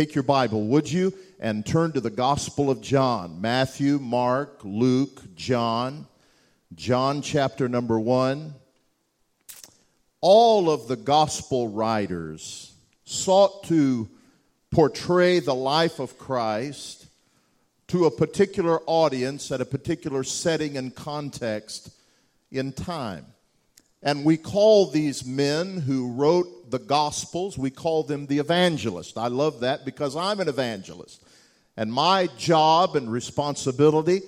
take your Bible, would you, and turn to the Gospel of John Matthew, Mark, Luke, John. John chapter number one. All of the Gospel writers sought to portray the life of Christ to a particular audience at a particular setting and context in time. And we call these men who wrote the Gospels, we call them the evangelists. I love that because I'm an evangelist. And my job and responsibility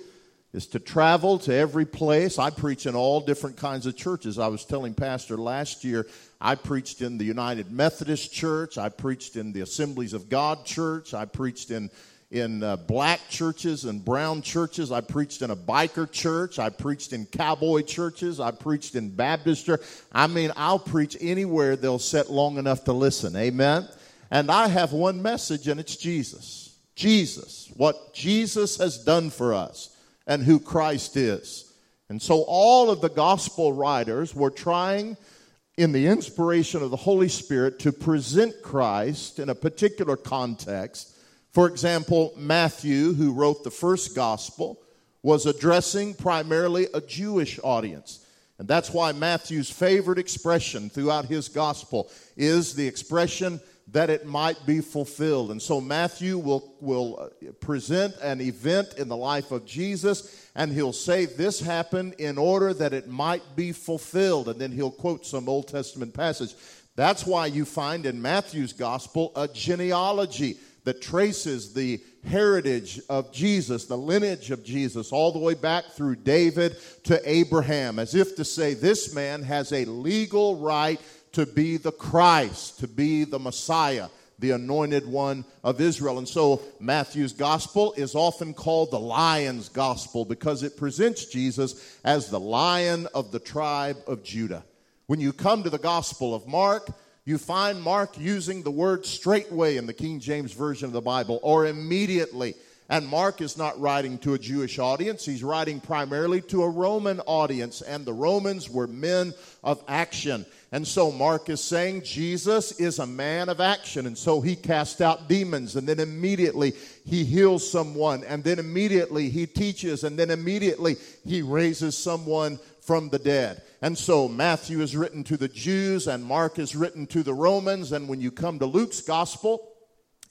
is to travel to every place. I preach in all different kinds of churches. I was telling Pastor last year, I preached in the United Methodist Church, I preached in the Assemblies of God Church, I preached in in uh, black churches and brown churches. I preached in a biker church. I preached in cowboy churches. I preached in Baptist church. I mean, I'll preach anywhere they'll sit long enough to listen. Amen. And I have one message, and it's Jesus. Jesus, what Jesus has done for us and who Christ is. And so all of the gospel writers were trying in the inspiration of the Holy Spirit to present Christ in a particular context for example, Matthew, who wrote the first gospel, was addressing primarily a Jewish audience. And that's why Matthew's favorite expression throughout his gospel is the expression that it might be fulfilled. And so Matthew will, will uh, present an event in the life of Jesus, and he'll say this happened in order that it might be fulfilled. And then he'll quote some Old Testament passage. That's why you find in Matthew's gospel a genealogy that traces the heritage of Jesus, the lineage of Jesus, all the way back through David to Abraham, as if to say this man has a legal right to be the Christ, to be the Messiah, the anointed one of Israel. And so Matthew's gospel is often called the lion's gospel because it presents Jesus as the lion of the tribe of Judah. When you come to the gospel of Mark, you find Mark using the word straightway in the King James Version of the Bible or immediately. And Mark is not writing to a Jewish audience, he's writing primarily to a Roman audience. And the Romans were men of action. And so Mark is saying Jesus is a man of action. And so he casts out demons, and then immediately he heals someone, and then immediately he teaches, and then immediately he raises someone from the dead. And so Matthew is written to the Jews and Mark is written to the Romans. And when you come to Luke's gospel,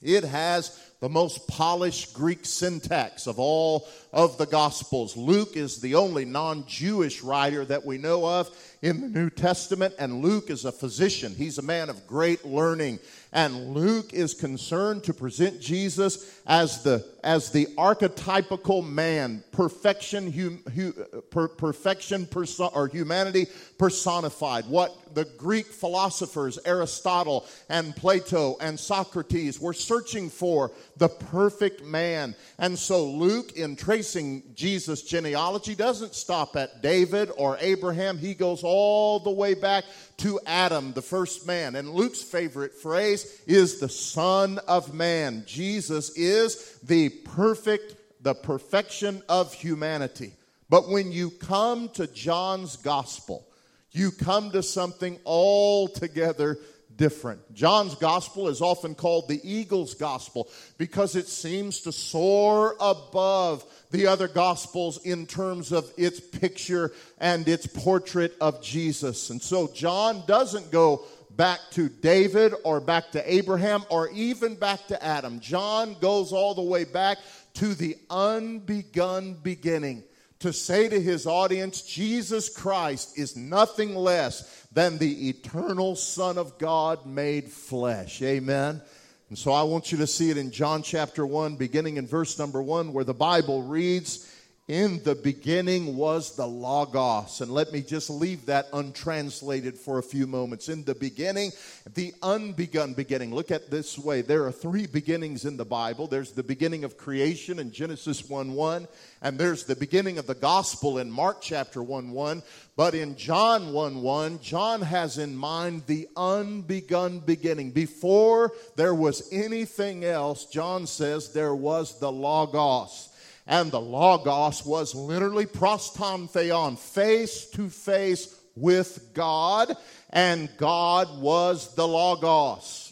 it has the most polished Greek syntax of all of the Gospels. Luke is the only non Jewish writer that we know of in the New Testament, and Luke is a physician. He's a man of great learning. And Luke is concerned to present Jesus as the, as the archetypical man, perfection, hum, hu, per, perfection perso- or humanity personified. What the Greek philosophers, Aristotle and Plato and Socrates, were searching for the perfect man. And so Luke, in tracing Jesus' genealogy, doesn't stop at David or Abraham. He goes all the way back to Adam, the first man. And Luke's favorite phrase is the Son of Man. Jesus is the perfect, the perfection of humanity. But when you come to John's gospel, you come to something altogether different. John's gospel is often called the eagle's gospel because it seems to soar above the other gospels in terms of its picture and its portrait of Jesus. And so John doesn't go back to David or back to Abraham or even back to Adam. John goes all the way back to the unbegun beginning to say to his audience, Jesus Christ is nothing less than the eternal Son of God made flesh. Amen. And so I want you to see it in John chapter 1, beginning in verse number 1, where the Bible reads, in the beginning was the Logos. And let me just leave that untranslated for a few moments. In the beginning, the unbegun beginning. Look at this way. There are three beginnings in the Bible. There's the beginning of creation in Genesis 1 1, and there's the beginning of the gospel in Mark chapter 1 1. But in John 1 1, John has in mind the unbegun beginning. Before there was anything else, John says there was the Logos. And the Logos was literally proston theon, face to face with God, and God was the Logos.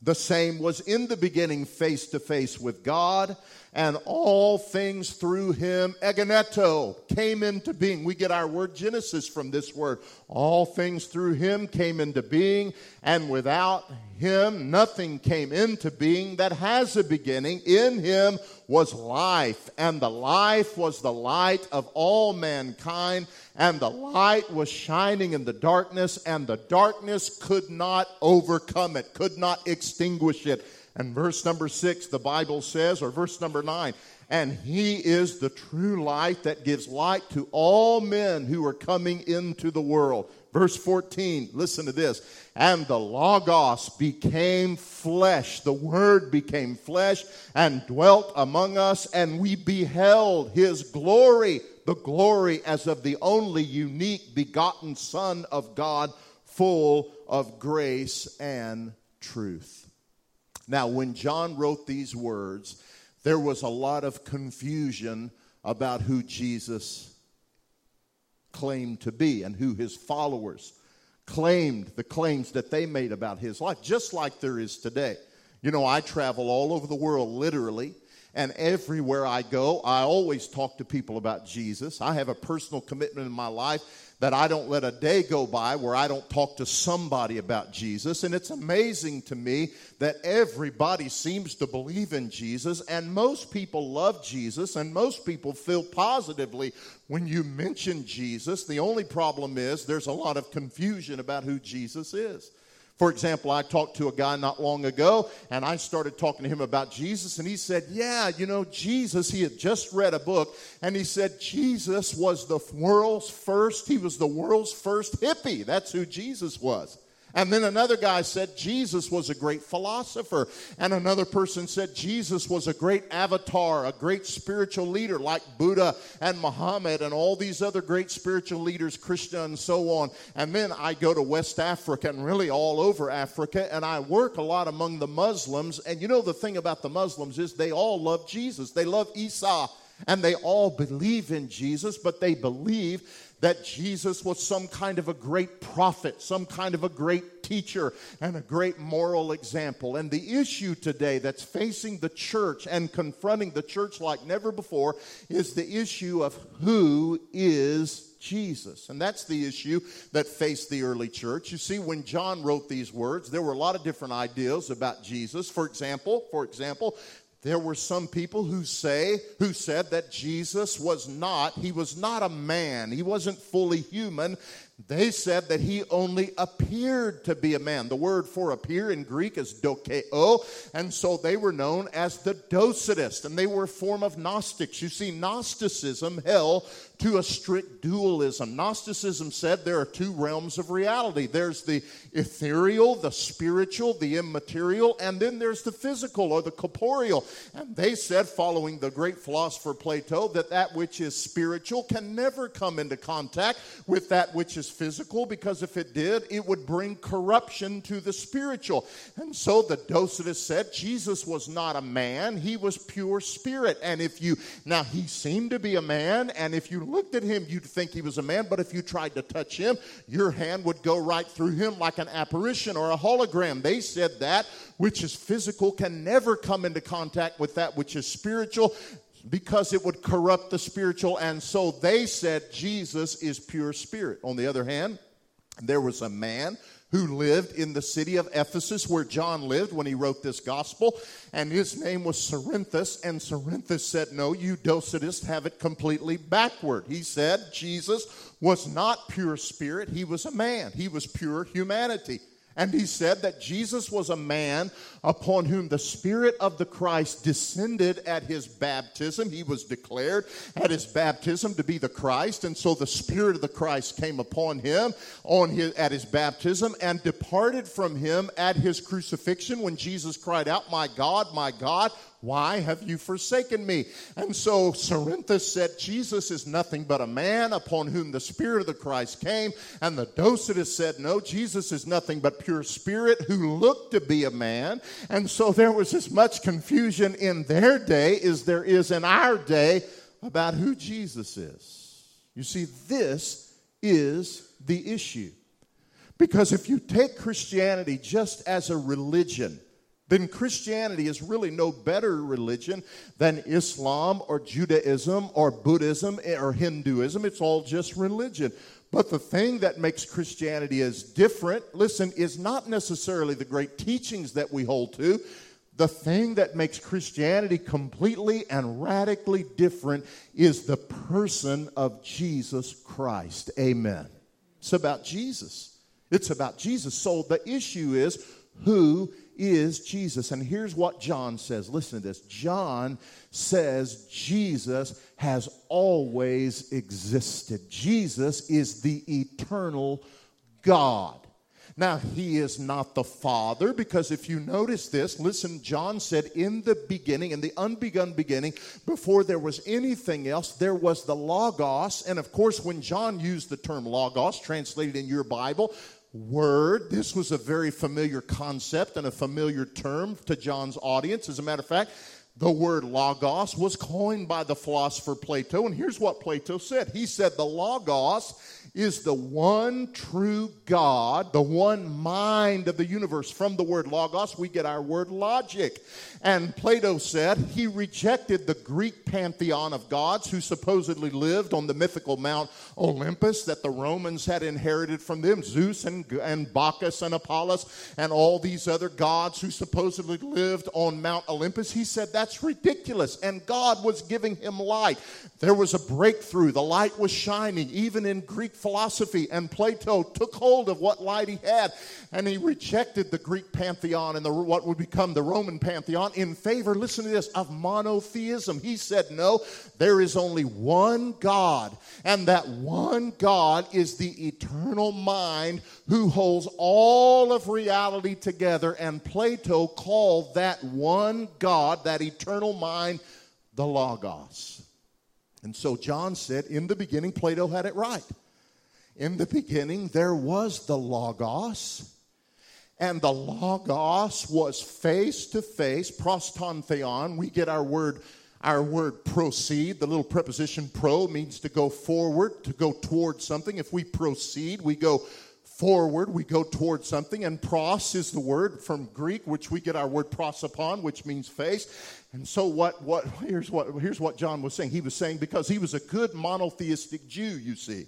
The same was in the beginning face to face with God, and all things through him, egeneto, came into being. We get our word Genesis from this word. All things through him came into being, and without him nothing came into being that has a beginning. In him was life, and the life was the light of all mankind and the light was shining in the darkness, and the darkness could not overcome it, could not extinguish it. And verse number six, the Bible says, or verse number nine, and he is the true light that gives light to all men who are coming into the world. Verse 14, listen to this. And the Logos became flesh. The Word became flesh and dwelt among us, and we beheld his glory the glory as of the only unique begotten Son of God, full of grace and truth. Now, when John wrote these words, there was a lot of confusion about who Jesus claimed to be and who his followers claimed, the claims that they made about his life, just like there is today. You know, I travel all over the world literally and everywhere I go, I always talk to people about Jesus. I have a personal commitment in my life that I don't let a day go by where I don't talk to somebody about Jesus. And it's amazing to me that everybody seems to believe in Jesus, and most people love Jesus, and most people feel positively when you mention Jesus. The only problem is there's a lot of confusion about who Jesus is. For example, I talked to a guy not long ago and I started talking to him about Jesus, and he said, Yeah, you know, Jesus, he had just read a book, and he said, Jesus was the world's first, he was the world's first hippie. That's who Jesus was. And then another guy said Jesus was a great philosopher. And another person said Jesus was a great avatar, a great spiritual leader like Buddha and Muhammad and all these other great spiritual leaders, Krishna and so on. And then I go to West Africa and really all over Africa and I work a lot among the Muslims. And you know, the thing about the Muslims is they all love Jesus, they love Isa. And they all believe in Jesus, but they believe that Jesus was some kind of a great prophet, some kind of a great teacher, and a great moral example. And the issue today that's facing the church and confronting the church like never before is the issue of who is Jesus. And that's the issue that faced the early church. You see, when John wrote these words, there were a lot of different ideas about Jesus. For example, for example, there were some people who say who said that Jesus was not he was not a man he wasn't fully human they said that he only appeared to be a man. The word for appear in Greek is dokeo, and so they were known as the Docetists, and they were a form of Gnostics. You see, Gnosticism held to a strict dualism. Gnosticism said there are two realms of reality there's the ethereal, the spiritual, the immaterial, and then there's the physical or the corporeal. And they said, following the great philosopher Plato, that that which is spiritual can never come into contact with that which is physical, because if it did, it would bring corruption to the spiritual. And so the Docetists said Jesus was not a man, he was pure spirit. And if you, now he seemed to be a man, and if you looked at him, you'd think he was a man, but if you tried to touch him, your hand would go right through him like an apparition or a hologram. They said that which is physical can never come into contact with that which is spiritual because it would corrupt the spiritual. And so they said Jesus is pure spirit. On the other hand, there was a man who lived in the city of Ephesus where John lived when he wrote this gospel, and his name was Cerinthus. And Cerinthus said, No, you Docetists have it completely backward. He said Jesus was not pure spirit, he was a man, he was pure humanity. And he said that Jesus was a man upon whom the Spirit of the Christ descended at his baptism. He was declared at his baptism to be the Christ. And so the Spirit of the Christ came upon him on his, at his baptism and departed from him at his crucifixion when Jesus cried out, My God, my God, why have you forsaken me? And so Cerinthus said, Jesus is nothing but a man upon whom the Spirit of the Christ came. And the Docetists said, No, Jesus is nothing but pure spirit who looked to be a man. And so there was as much confusion in their day as there is in our day about who Jesus is. You see, this is the issue. Because if you take Christianity just as a religion, then Christianity is really no better religion than Islam or Judaism or Buddhism or Hinduism. It's all just religion. But the thing that makes Christianity as different, listen, is not necessarily the great teachings that we hold to. The thing that makes Christianity completely and radically different is the person of Jesus Christ. Amen. It's about Jesus. It's about Jesus. So the issue is who is Jesus. And here's what John says. Listen to this. John says Jesus has always existed. Jesus is the eternal God. Now, he is not the Father because if you notice this, listen, John said, in the beginning, in the unbegun beginning, before there was anything else, there was the Logos. And of course, when John used the term Logos, translated in your Bible, word. This was a very familiar concept and a familiar term to John's audience. As a matter of fact, the word logos was coined by the philosopher Plato. And here's what Plato said He said, The logos is the one true God, the one mind of the universe. From the word logos, we get our word logic. And Plato said he rejected the Greek pantheon of gods who supposedly lived on the mythical Mount Olympus that the Romans had inherited from them Zeus and, and Bacchus and Apollos and all these other gods who supposedly lived on Mount Olympus. He said that's ridiculous. And God was giving him light. There was a breakthrough, the light was shining, even in Greek philosophy, and Plato took hold of what light he had, and he rejected the Greek pantheon and the, what would become the Roman pantheon in favor, listen to this, of monotheism. He said, No, there is only one God, and that one God is the eternal mind who holds all of reality together. And Plato called that one God, that eternal mind, the Logos. And so John said, in the beginning, Plato had it right. In the beginning, there was the Logos, and the Logos was face to face, proston theon. We get our word, our word proceed. The little preposition pro means to go forward, to go towards something. If we proceed, we go forward, we go towards something. And pros is the word from Greek, which we get our word prosopon, which means face. And so what, what here's what here's what John was saying. He was saying because he was a good monotheistic Jew, you see.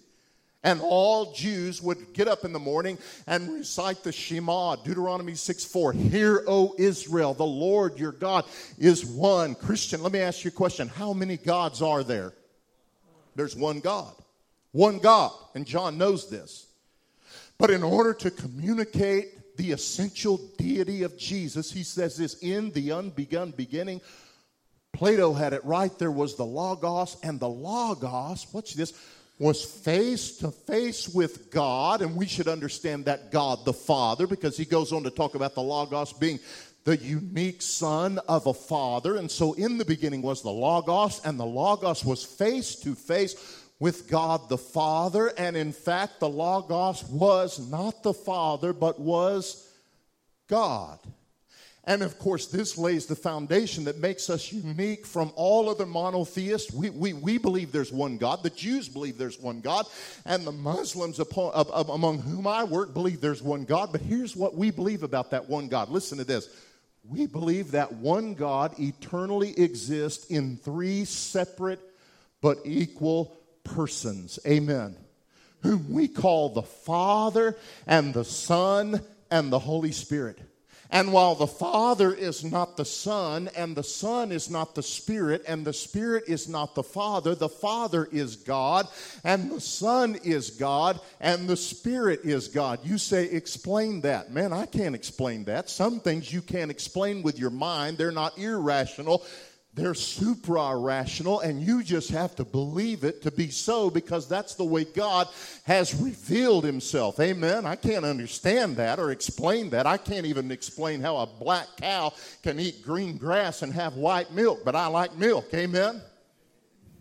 And all Jews would get up in the morning and recite the Shema, Deuteronomy 6 4. Hear, O Israel, the Lord your God is one. Christian, let me ask you a question. How many gods are there? There's one God. One God. And John knows this. But in order to communicate the essential deity of Jesus, he says this in the unbegun beginning. Plato had it right. There was the Logos, and the Logos, watch this was face to face with God, and we should understand that God the Father, because he goes on to talk about the Logos being the unique son of a father. And so in the beginning was the Logos, and the Logos was face to face with God the Father. And in fact, the Logos was not the Father, but was God. And of course, this lays the foundation that makes us unique from all other monotheists. We, we, we believe there's one God. The Jews believe there's one God. And the Muslims upon, among whom I work believe there's one God. But here's what we believe about that one God. Listen to this. We believe that one God eternally exists in three separate but equal persons. Amen. Whom we call the Father and the Son and the Holy Spirit. And while the Father is not the Son, and the Son is not the Spirit, and the Spirit is not the Father, the Father is God, and the Son is God, and the Spirit is God. You say, explain that. Man, I can't explain that. Some things you can't explain with your mind, they're not irrational. They're supra rational, and you just have to believe it to be so because that's the way God has revealed Himself. Amen. I can't understand that or explain that. I can't even explain how a black cow can eat green grass and have white milk, but I like milk. Amen.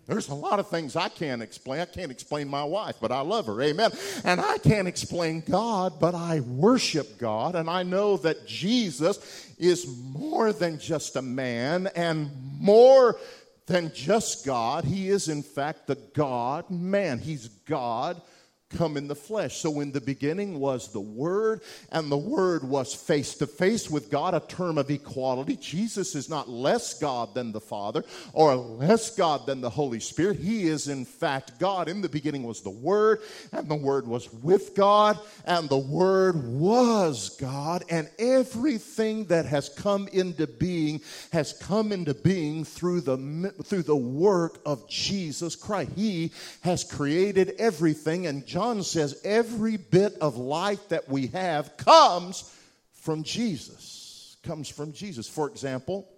There's a lot of things I can't explain. I can't explain my wife, but I love her. Amen. And I can't explain God, but I worship God. And I know that Jesus is more than just a man and more than just God. He is, in fact, the God man. He's God come in the flesh. So in the beginning was the Word, and the Word was face to face with God, a term of equality. Jesus is not less God than the Father or less God than the Holy Spirit. He is, in fact, God. In the beginning was the Word, and the Word was with God, and the Word was God, and everything that has come into being has come into being through the, through the work of Jesus Christ. He has created everything, and John John says every bit of light that we have comes from Jesus. Comes from Jesus. For example,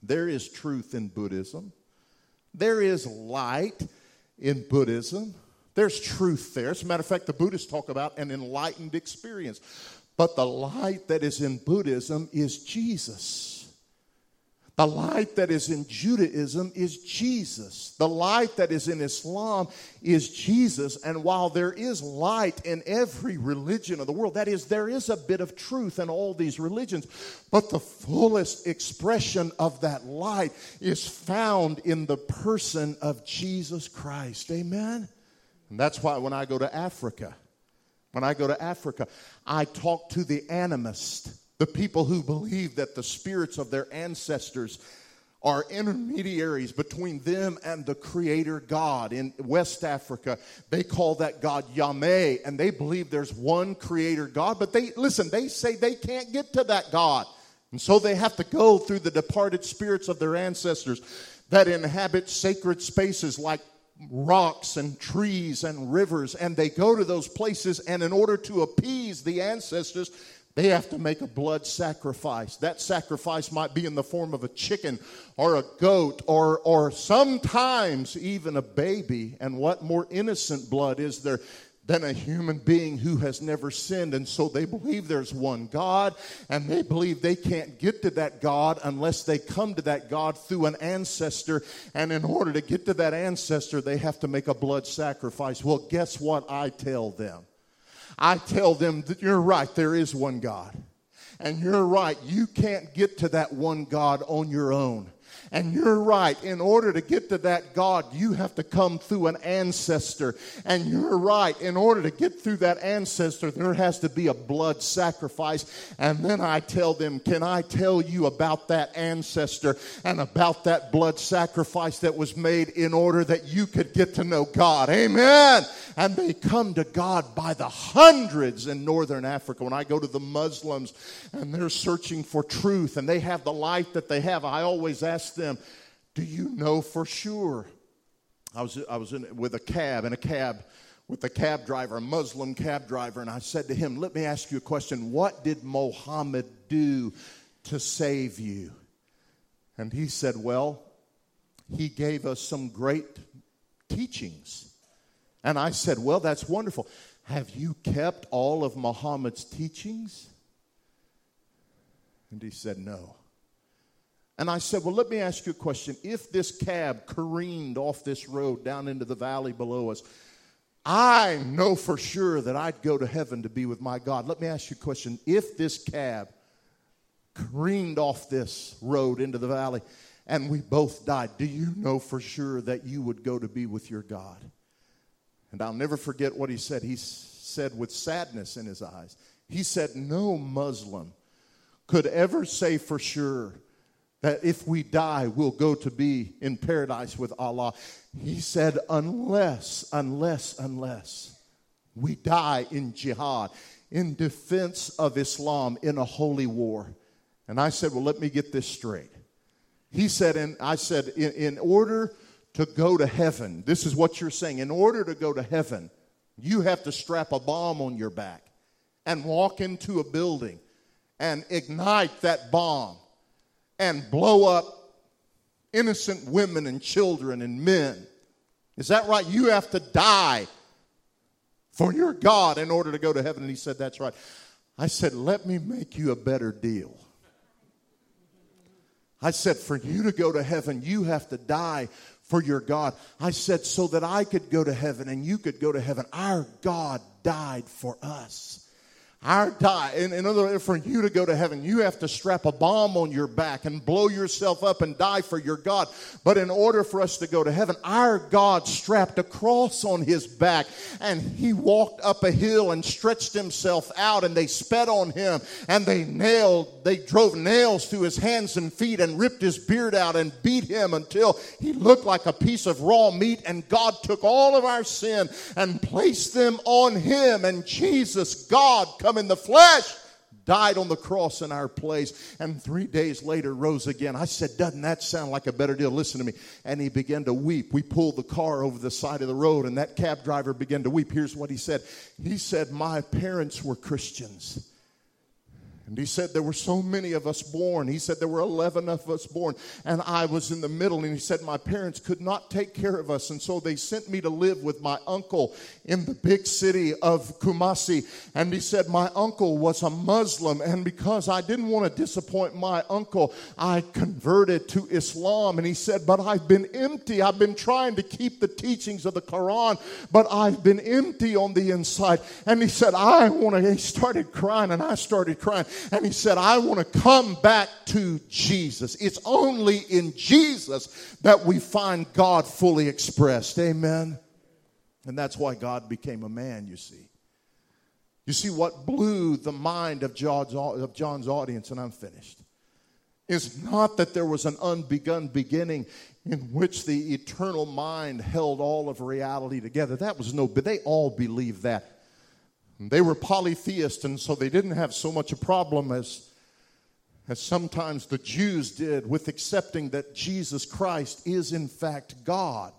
there is truth in Buddhism, there is light in Buddhism. There's truth there. As a matter of fact, the Buddhists talk about an enlightened experience. But the light that is in Buddhism is Jesus. The light that is in Judaism is Jesus. The light that is in Islam is Jesus. And while there is light in every religion of the world, that is, there is a bit of truth in all these religions, but the fullest expression of that light is found in the person of Jesus Christ. Amen? And that's why when I go to Africa, when I go to Africa, I talk to the animist the people who believe that the spirits of their ancestors are intermediaries between them and the creator God. In West Africa, they call that God Yahweh, and they believe there's one creator God, but they, listen, they say they can't get to that God. And so they have to go through the departed spirits of their ancestors that inhabit sacred spaces like rocks and trees and rivers, and they go to those places, and in order to appease the ancestors, they have to make a blood sacrifice. That sacrifice might be in the form of a chicken or a goat or, or sometimes even a baby. And what more innocent blood is there than a human being who has never sinned? And so they believe there's one God, and they believe they can't get to that God unless they come to that God through an ancestor. And in order to get to that ancestor, they have to make a blood sacrifice. Well, guess what I tell them? I tell them that you're right, there is one God. And you're right, you can't get to that one God on your own. And you're right. In order to get to that God, you have to come through an ancestor. And you're right. In order to get through that ancestor, there has to be a blood sacrifice. And then I tell them, Can I tell you about that ancestor and about that blood sacrifice that was made in order that you could get to know God? Amen. And they come to God by the hundreds in northern Africa. When I go to the Muslims and they're searching for truth and they have the light that they have, I always ask them them, Do you know for sure? I was, I was in, with a cab, in a cab with a cab driver, a Muslim cab driver, and I said to him, Let me ask you a question. What did Mohammed do to save you? And he said, Well, he gave us some great teachings. And I said, Well, that's wonderful. Have you kept all of Muhammad's teachings? And he said, No. And I said, Well, let me ask you a question. If this cab careened off this road down into the valley below us, I know for sure that I'd go to heaven to be with my God. Let me ask you a question. If this cab careened off this road into the valley and we both died, do you know for sure that you would go to be with your God? And I'll never forget what he said. He said with sadness in his eyes, he said, No Muslim could ever say for sure that if we die, we'll go to be in paradise with Allah. He said, unless, unless, unless we die in jihad, in defense of Islam, in a holy war. And I said, well, let me get this straight. He said, and I said, in, in order to go to heaven, this is what you're saying, in order to go to heaven, you have to strap a bomb on your back and walk into a building and ignite that bomb and blow up innocent women and children and men. Is that right? You have to die for your God in order to go to heaven. And he said, That's right. I said, Let me make you a better deal. I said, For you to go to heaven, you have to die for your God. I said, So that I could go to heaven and you could go to heaven. Our God died for us. Our die, in, in other words, for you to go to heaven, you have to strap a bomb on your back and blow yourself up and die for your God. But in order for us to go to heaven, our God strapped a cross on his back and he walked up a hill and stretched himself out and they sped on him and they nailed, they drove nails through his hands and feet and ripped his beard out and beat him until he looked like a piece of raw meat. And God took all of our sin and placed them on him. And Jesus, God, come in the flesh, died on the cross in our place, and three days later rose again. I said, Doesn't that sound like a better deal? Listen to me. And he began to weep. We pulled the car over the side of the road, and that cab driver began to weep. Here's what he said He said, My parents were Christians. And he said, There were so many of us born. He said, There were 11 of us born, and I was in the middle. And he said, My parents could not take care of us. And so they sent me to live with my uncle in the big city of Kumasi. And he said, My uncle was a Muslim. And because I didn't want to disappoint my uncle, I converted to Islam. And he said, But I've been empty. I've been trying to keep the teachings of the Quran, but I've been empty on the inside. And he said, I want to. He started crying, and I started crying. And he said, I want to come back to Jesus. It's only in Jesus that we find God fully expressed. Amen. And that's why God became a man, you see. You see, what blew the mind of John's, of John's audience, and I'm finished, is not that there was an unbegun beginning in which the eternal mind held all of reality together. That was no, but they all believed that. They were polytheists, and so they didn't have so much a problem as, as sometimes the Jews did with accepting that Jesus Christ is in fact God.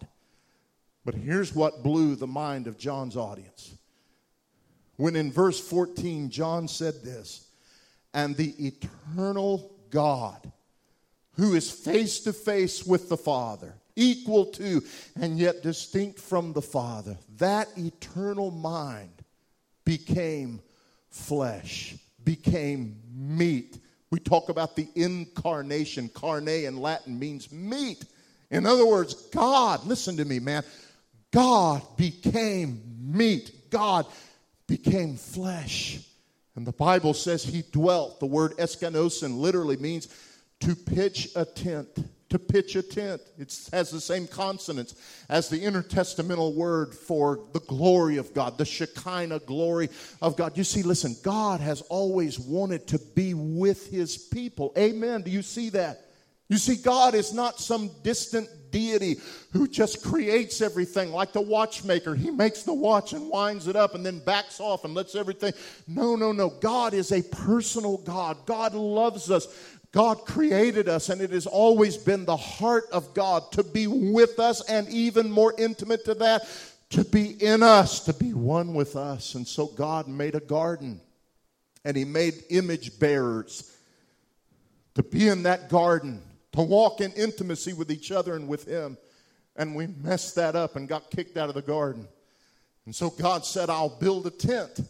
But here's what blew the mind of John's audience. When in verse 14, John said this, and the eternal God, who is face to face with the Father, equal to and yet distinct from the Father, that eternal mind became flesh, became meat. We talk about the incarnation. Carne in Latin means meat. In other words, God, listen to me, man. God became meat. God became flesh. And the Bible says he dwelt. The word eskenosin literally means to pitch a tent to pitch a tent. It has the same consonants as the intertestamental word for the glory of God, the Shekinah glory of God. You see, listen, God has always wanted to be with his people. Amen. Do you see that? You see, God is not some distant deity who just creates everything like the watchmaker. He makes the watch and winds it up and then backs off and lets everything. No, no, no. God is a personal God. God loves us. God created us, and it has always been the heart of God to be with us, and even more intimate to that, to be in us, to be one with us. And so God made a garden, and He made image bearers to be in that garden, to walk in intimacy with each other and with Him. And we messed that up and got kicked out of the garden. And so God said, I'll build a tent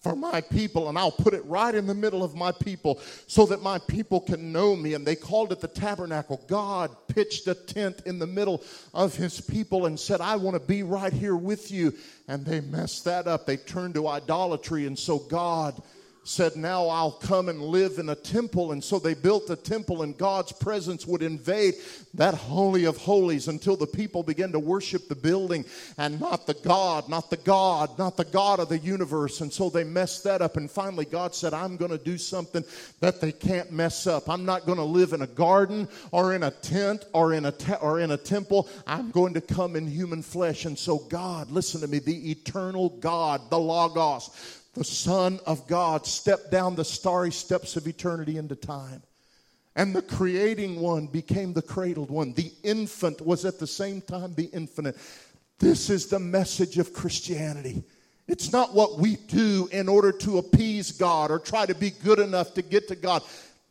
for my people, and I'll put it right in the middle of my people so that my people can know me. And they called it the tabernacle. God pitched a tent in the middle of his people and said, I want to be right here with you. And they messed that up. They turned to idolatry. And so God said, Now I'll come and live in a temple. And so they built a temple, and God's presence would invade that Holy of Holies until the people began to worship the building and not the God, not the God, not the God of the universe. And so they messed that up. And finally, God said, I'm going to do something that they can't mess up. I'm not going to live in a garden or in a tent or in a, te- or in a temple. I'm going to come in human flesh. And so, God, listen to me, the eternal God, the Logos, the Son of God stepped down the starry steps of eternity into time. And the creating one became the cradled one. The infant was at the same time the infinite. This is the message of Christianity. It's not what we do in order to appease God or try to be good enough to get to God.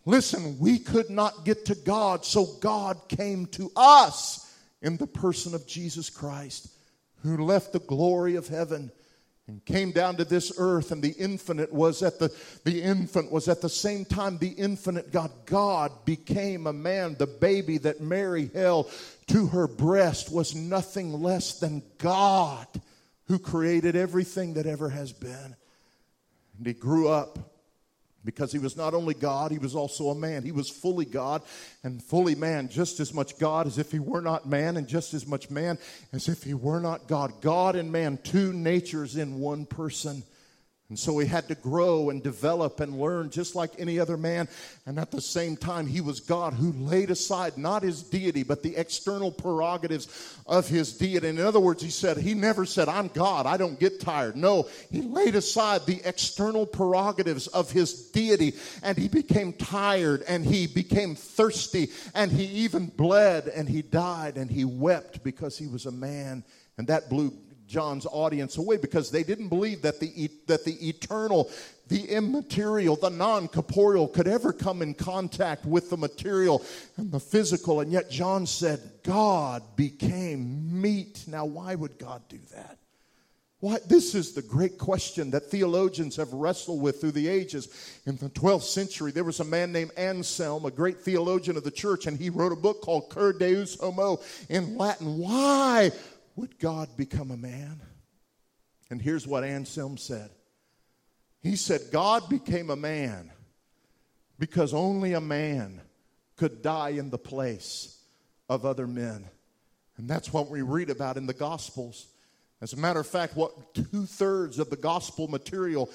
Listen, we could not get to God, so God came to us in the person of Jesus Christ, who left the glory of heaven and came down to this earth and the infinite was at the the infant was at the same time the infinite god. God became a man. The baby that mary held to her breast was nothing less than god who created everything that ever has been. And he grew up because he was not only God, he was also a man. He was fully God and fully man, just as much God as if he were not man, and just as much man as if he were not God. God and man, two natures in one person. And so he had to grow and develop and learn just like any other man. And at the same time, he was God who laid aside not his deity, but the external prerogatives of his deity. And in other words, he said, He never said, I'm God, I don't get tired. No, he laid aside the external prerogatives of his deity and he became tired and he became thirsty and he even bled and he died and he wept because he was a man. And that blew John's audience away because they didn't believe that the, that the eternal, the immaterial, the non corporeal could ever come in contact with the material and the physical. And yet John said, God became meat. Now, why would God do that? Why, this is the great question that theologians have wrestled with through the ages. In the 12th century, there was a man named Anselm, a great theologian of the church, and he wrote a book called Cur Deus Homo in Latin. Why would God become a man? And here's what Anselm said He said, God became a man because only a man could die in the place of other men. And that's what we read about in the Gospels. As a matter of fact, what two thirds of the gospel material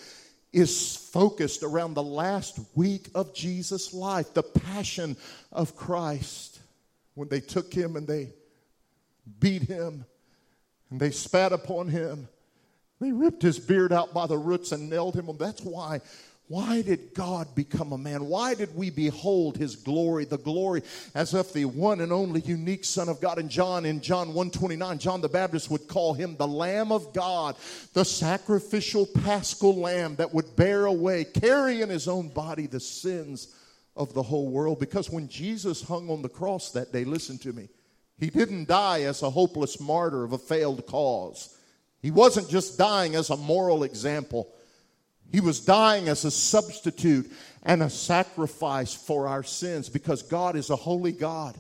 is focused around the last week of Jesus' life, the passion of Christ. When they took him and they beat him and they spat upon him. They ripped his beard out by the roots and nailed him. That's why. Why did God become a man? Why did we behold his glory, the glory as if the one and only unique Son of God? And John, in John 129, John the Baptist would call him the Lamb of God, the sacrificial paschal lamb that would bear away, carry in his own body the sins of the whole world. Because when Jesus hung on the cross that day, listen to me, he didn't die as a hopeless martyr of a failed cause. He wasn't just dying as a moral example. He was dying as a substitute and a sacrifice for our sins because God is a holy God.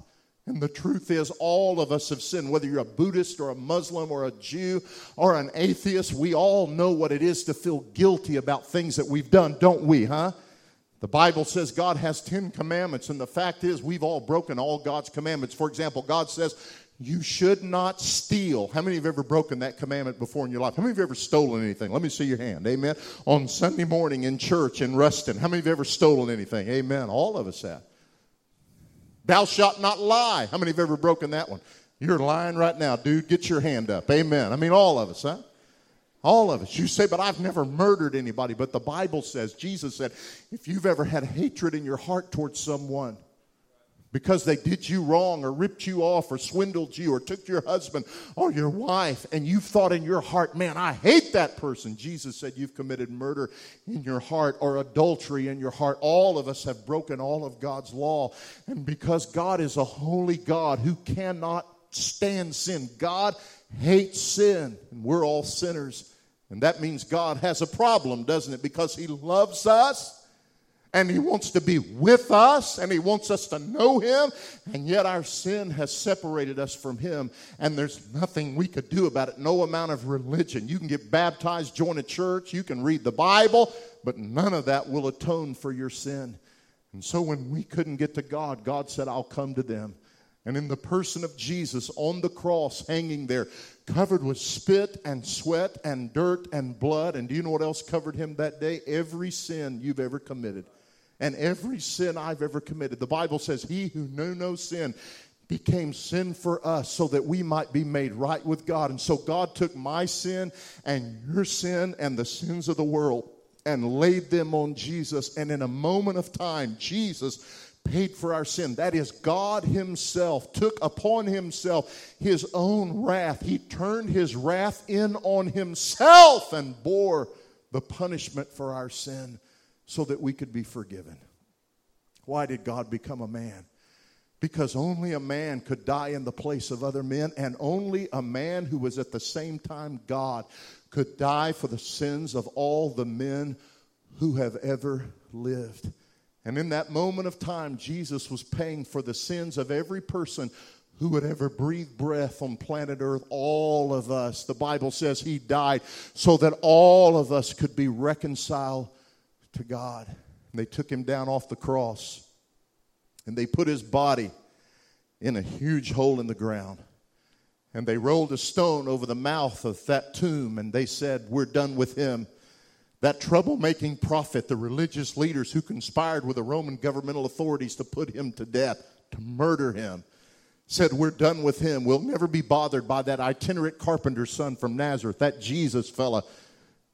And the truth is, all of us have sinned. Whether you're a Buddhist or a Muslim or a Jew or an atheist, we all know what it is to feel guilty about things that we've done, don't we, huh? The Bible says God has 10 commandments, and the fact is, we've all broken all God's commandments. For example, God says, You should not steal. How many of you have ever broken that commandment before in your life? How many of you have ever stolen anything? Let me see your hand. Amen. On Sunday morning in church in Ruston, how many of you have ever stolen anything? Amen. All of us have. Thou shalt not lie. How many of you have ever broken that one? You're lying right now, dude. Get your hand up. Amen. I mean, all of us, huh? All of us. You say, but I've never murdered anybody. But the Bible says, Jesus said, if you've ever had hatred in your heart towards someone because they did you wrong or ripped you off or swindled you or took your husband or your wife, and you've thought in your heart, man, I hate that person. Jesus said, you've committed murder in your heart or adultery in your heart. All of us have broken all of God's law. And because God is a holy God who cannot stand sin, God hates sin, and we're all sinners. And that means God has a problem, doesn't it? Because He loves us and He wants to be with us and He wants us to know Him. And yet our sin has separated us from Him and there's nothing we could do about it. No amount of religion. You can get baptized, join a church, you can read the Bible, but none of that will atone for your sin. And so when we couldn't get to God, God said, I'll come to them. And in the person of Jesus on the cross, hanging there, covered with spit and sweat and dirt and blood. And do you know what else covered him that day? Every sin you've ever committed. And every sin I've ever committed. The Bible says, He who knew no sin became sin for us so that we might be made right with God. And so God took my sin and your sin and the sins of the world and laid them on Jesus. And in a moment of time, Jesus paid for our sin. That is, God Himself took upon Himself His own wrath. He turned His wrath in on Himself and bore the punishment for our sin so that we could be forgiven. Why did God become a man? Because only a man could die in the place of other men, and only a man who was at the same time God could die for the sins of all the men who have ever lived. And in that moment of time, Jesus was paying for the sins of every person who would ever breathe breath on planet Earth, all of us. The Bible says he died so that all of us could be reconciled to God. And they took him down off the cross and they put his body in a huge hole in the ground. And they rolled a stone over the mouth of that tomb and they said, We're done with him. That troublemaking prophet, the religious leaders who conspired with the Roman governmental authorities to put him to death, to murder him, said, We're done with him. We'll never be bothered by that itinerant carpenter's son from Nazareth, that Jesus fella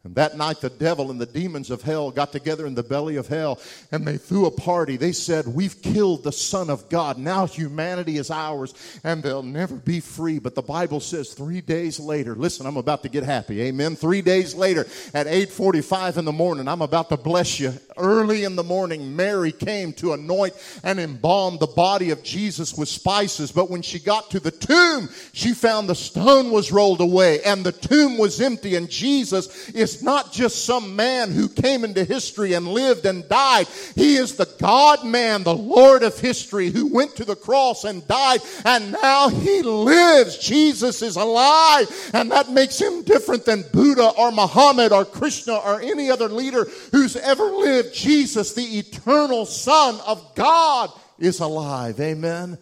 and that night, the devil and the demons of hell got together in the belly of hell and they threw a party. They said, We've killed the Son of God. Now humanity is ours and they'll never be free. But the Bible says three days later, listen, I'm about to get happy. Amen. Three days later at 845 in the morning, I'm about to bless you. Early in the morning, Mary came to anoint and embalm the body of Jesus with spices. But when she got to the tomb, she found the stone was rolled away and the tomb was empty and Jesus is is not just some man who came into history and lived and died. He is the God man, the Lord of history who went to the cross and died and now he lives. Jesus is alive and that makes him different than Buddha or Muhammad or Krishna or any other leader who's ever lived. Jesus, the eternal Son of God, is alive. Amen.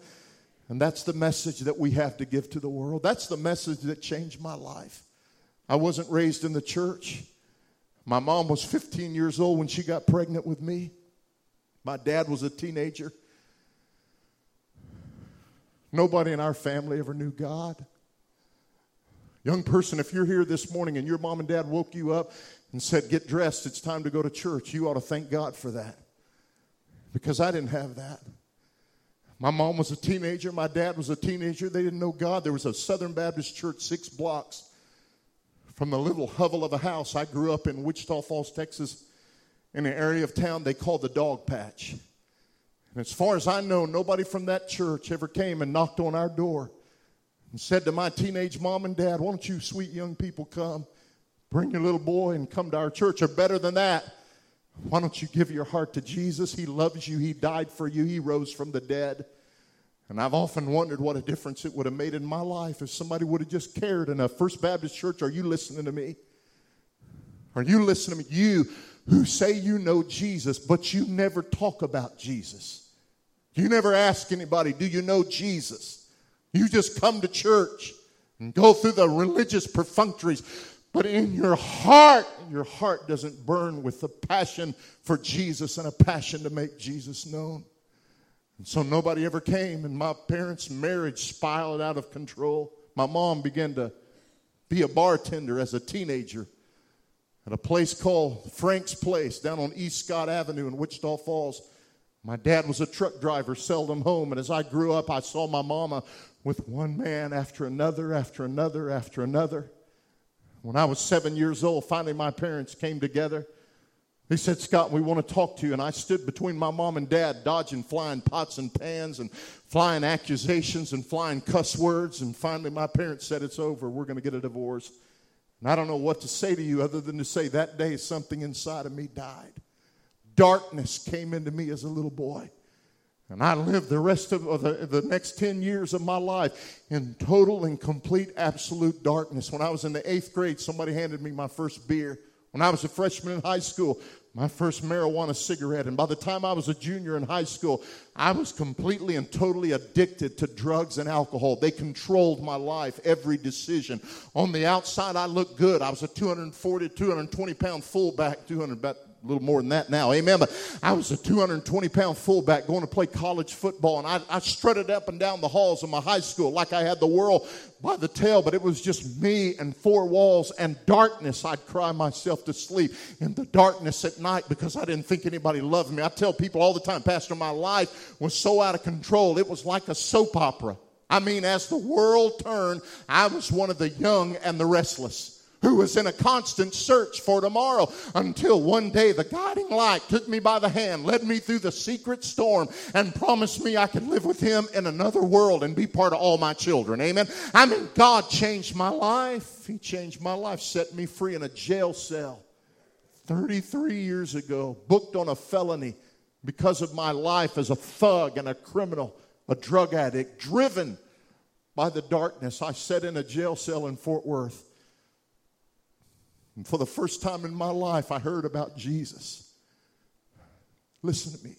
And that's the message that we have to give to the world. That's the message that changed my life. I wasn't raised in the church. My mom was 15 years old when she got pregnant with me. My dad was a teenager. Nobody in our family ever knew God. Young person, if you're here this morning and your mom and dad woke you up and said, Get dressed, it's time to go to church, you ought to thank God for that. Because I didn't have that. My mom was a teenager, my dad was a teenager. They didn't know God. There was a Southern Baptist church six blocks from the little hovel of a house. I grew up in Wichita Falls, Texas, in an area of town they call the Dog Patch. And as far as I know, nobody from that church ever came and knocked on our door and said to my teenage mom and dad, Why don't you sweet young people come? Bring your little boy and come to our church. Or better than that, why don't you give your heart to Jesus? He loves you, He died for you, He rose from the dead. And I've often wondered what a difference it would have made in my life if somebody would have just cared in a First Baptist church. Are you listening to me? Are you listening to me? You who say you know Jesus, but you never talk about Jesus. You never ask anybody, Do you know Jesus? You just come to church and go through the religious perfunctories. But in your heart, your heart doesn't burn with the passion for Jesus and a passion to make Jesus known. And so nobody ever came, and my parents' marriage spiraled out of control. My mom began to be a bartender as a teenager at a place called Frank's Place down on East Scott Avenue in Wichita Falls. My dad was a truck driver, seldom home, and as I grew up, I saw my mama with one man after another, after another, after another. When I was seven years old, finally my parents came together. He said, Scott, we want to talk to you. And I stood between my mom and dad, dodging flying pots and pans and flying accusations and flying cuss words. And finally, my parents said, It's over. We're going to get a divorce. And I don't know what to say to you other than to say that day something inside of me died. Darkness came into me as a little boy. And I lived the rest of the, the next 10 years of my life in total and complete absolute darkness. When I was in the eighth grade, somebody handed me my first beer. When I was a freshman in high school, my first marijuana cigarette. And by the time I was a junior in high school, I was completely and totally addicted to drugs and alcohol. They controlled my life, every decision. On the outside, I looked good. I was a 240, 220 pound fullback, 200, about a little more than that now. Amen. But I was a 220 pound fullback going to play college football, and I, I strutted up and down the halls of my high school like I had the world by the tail, but it was just me and four walls and darkness. I'd cry myself to sleep in the darkness at night because I didn't think anybody loved me. I tell people all the time, Pastor, my life was so out of control. It was like a soap opera. I mean, as the world turned, I was one of the young and the restless who was in a constant search for tomorrow until one day the guiding light took me by the hand, led me through the secret storm, and promised me I could live with him in another world and be part of all my children. Amen. I mean, God changed my life. He changed my life, set me free in a jail cell 33 years ago, booked on a felony because of my life as a thug and a criminal, a drug addict, driven by the darkness. I sat in a jail cell in Fort Worth. And for the first time in my life, I heard about Jesus. Listen to me.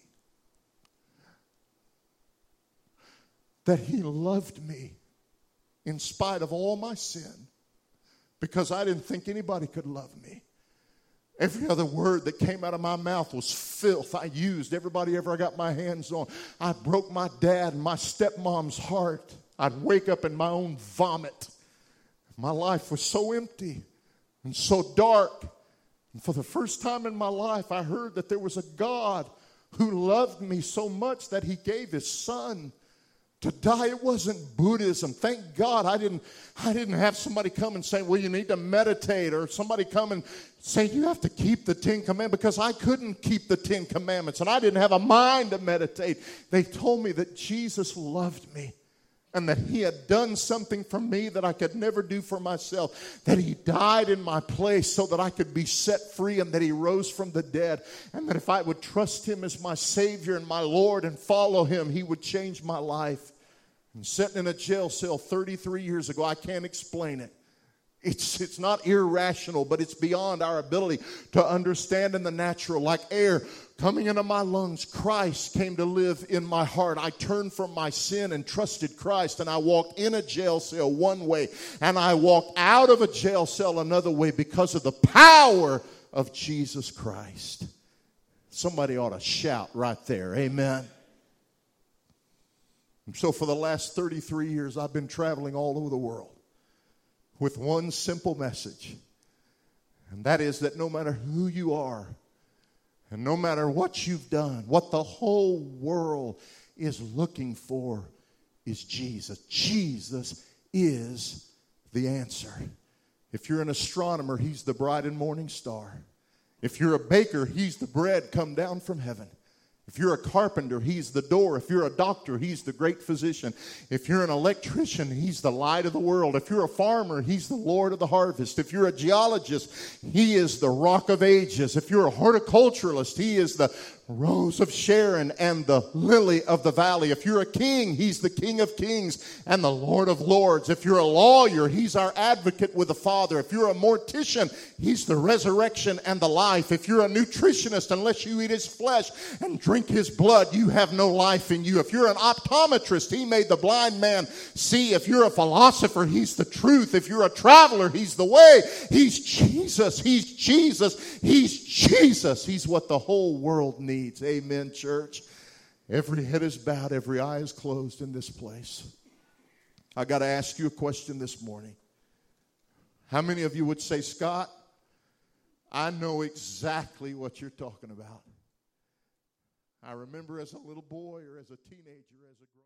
That he loved me in spite of all my sin because I didn't think anybody could love me. Every other word that came out of my mouth was filth. I used everybody ever I got my hands on. I broke my dad and my stepmom's heart. I'd wake up in my own vomit. My life was so empty and so dark. And for the first time in my life, I heard that there was a God who loved me so much that he gave his son to die. It wasn't buddhism. Thank god i didn't i didn't have somebody come and say well you need to meditate or somebody come and say you have to keep the ten commandments because i couldn't keep the ten commandments and i didn't have a mind to meditate. They told me that jesus loved me and that he had done something for me that I could never do for myself, that he died in my place so that I could be set free, and that he rose from the dead, and that if I would trust him as my Savior and my Lord and follow him, he would change my life. And sitting in a jail cell 33 years ago, I can't explain it. It's, it's not irrational, but it's beyond our ability to understand in the natural. Like air coming into my lungs, Christ came to live in my heart. I turned from my sin and trusted Christ, and I walked in a jail cell one way, and I walked out of a jail cell another way because of the power of Jesus Christ. Somebody ought to shout right there. Amen. So, for the last 33 years, I've been traveling all over the world with one simple message. And that is that no matter who you are, and no matter what you've done, what the whole world is looking for is Jesus. Jesus is the answer. If you're an astronomer, he's the bright and morning star. If you're a baker, he's the bread come down from heaven. If you're a carpenter, he's the door. If you're a doctor, he's the great physician. If you're an electrician, he's the light of the world. If you're a farmer, he's the Lord of the harvest. If you're a geologist, he is the rock of ages. If you're a horticulturalist, he is the rose of Sharon and the lily of the valley. If you're a king, he's the king of kings and the lord of lords. If you're a lawyer, he's our advocate with the Father. If you're a mortician, he's the resurrection and the life. If you're a nutritionist, unless you eat his flesh and drink his blood, you have no life in you. If you're an optometrist, he made the blind man see. If you're a philosopher, he's the truth. If you're a traveler, he's the way. He's Jesus. He's Jesus. He's Jesus. He's what the whole world needs needs. Amen, church. Every head is bowed, every eye is closed in this place. I got to ask you a question this morning. How many of you would say, Scott, I know exactly what you're talking about? I remember as a little boy or as a teenager, as a grown